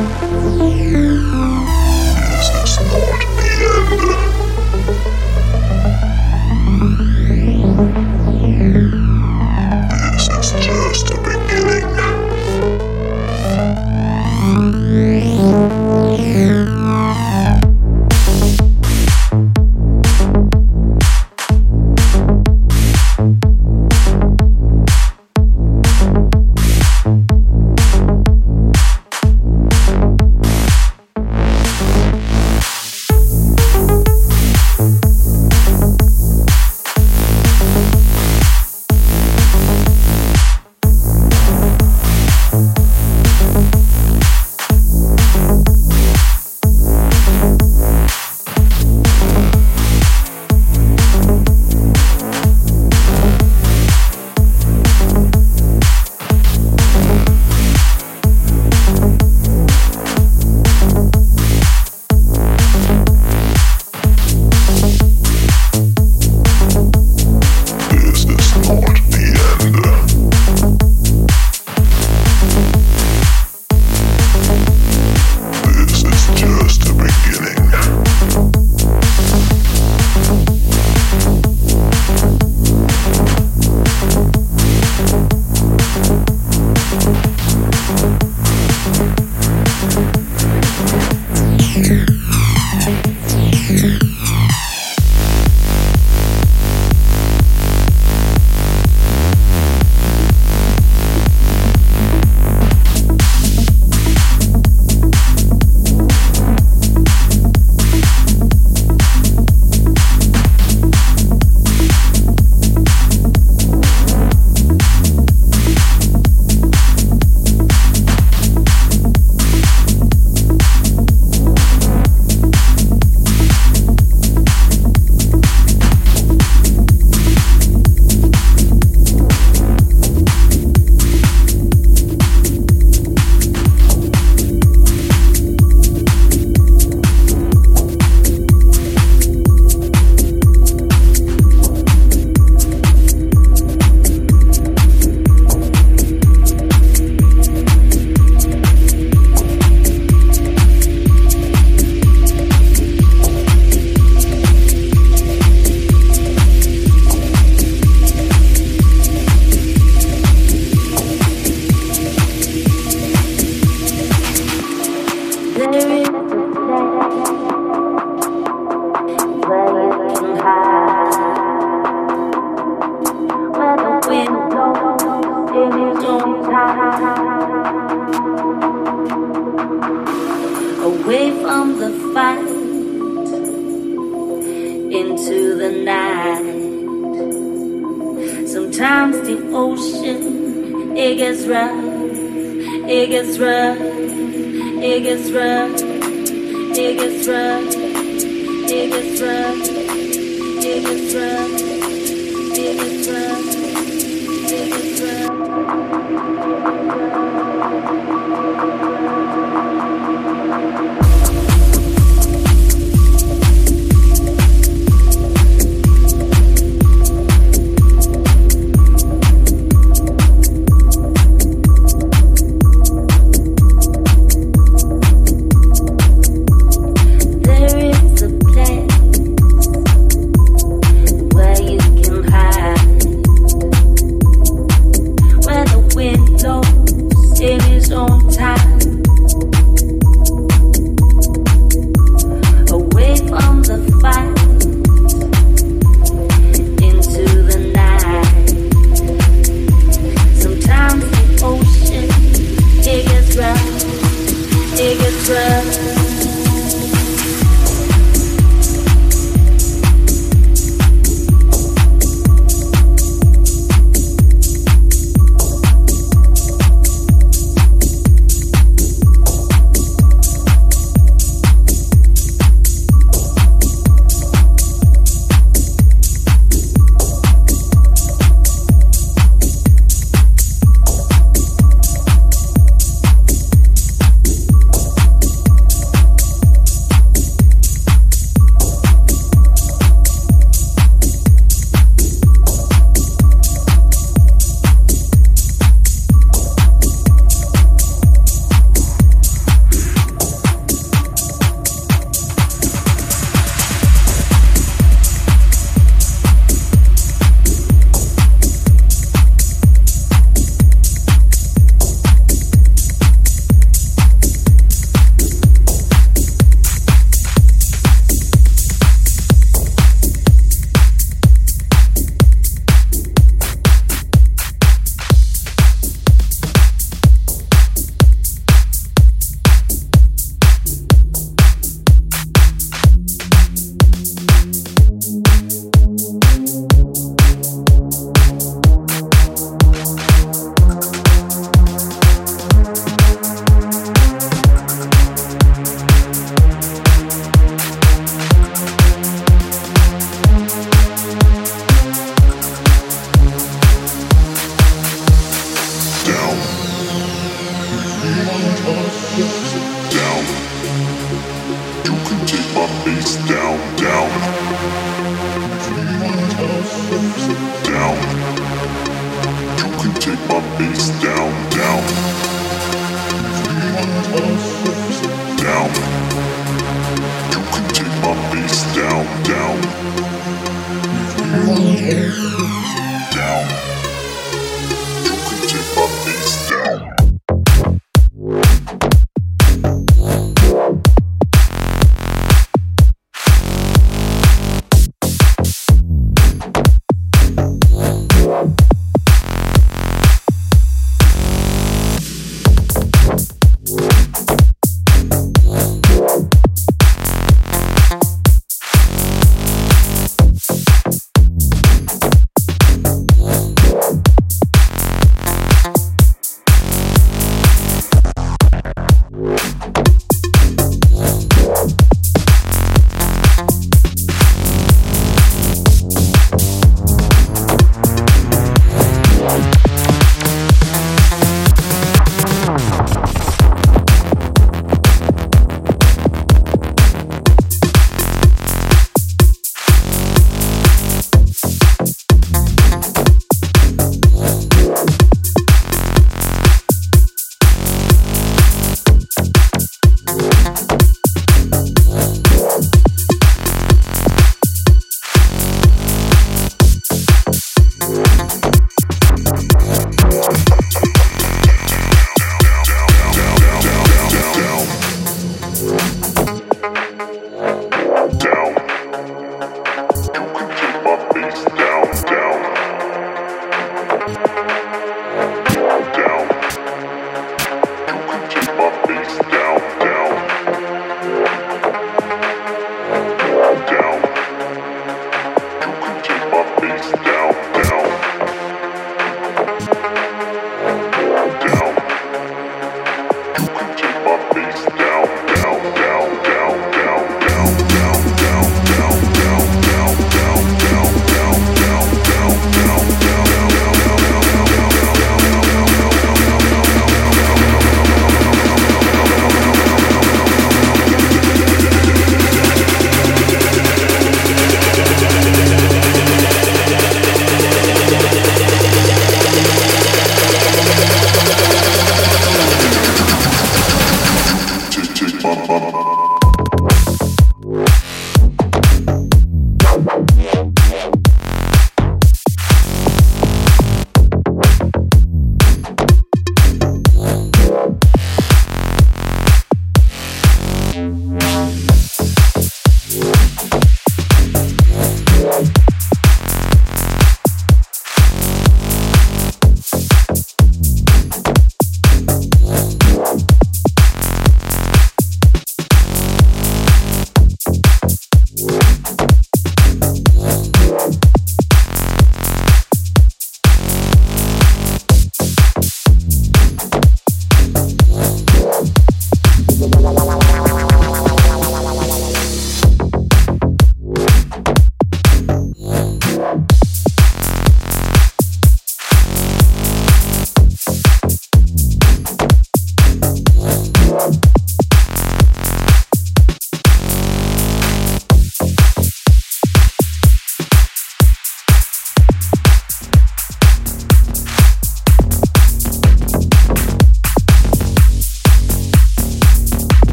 Is this not the end?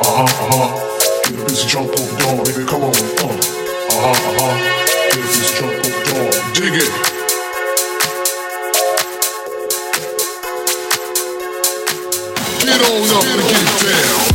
uh-huh, uh-huh. Get a busy jump off the baby. come on, uh huh, uh-huh. Get a busy jump off the dig it. Get on up and get down.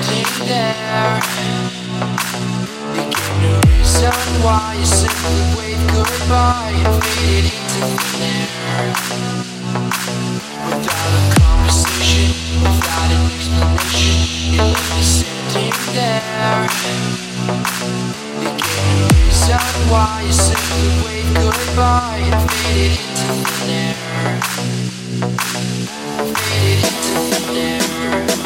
standing there. Became the reason why you simply waved goodbye and faded into thin air. Without a conversation, without an explanation, you left me standing there. Became the reason why you simply waved goodbye and faded into thin air. Faded into thin air.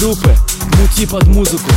Группы «Мути под музыку».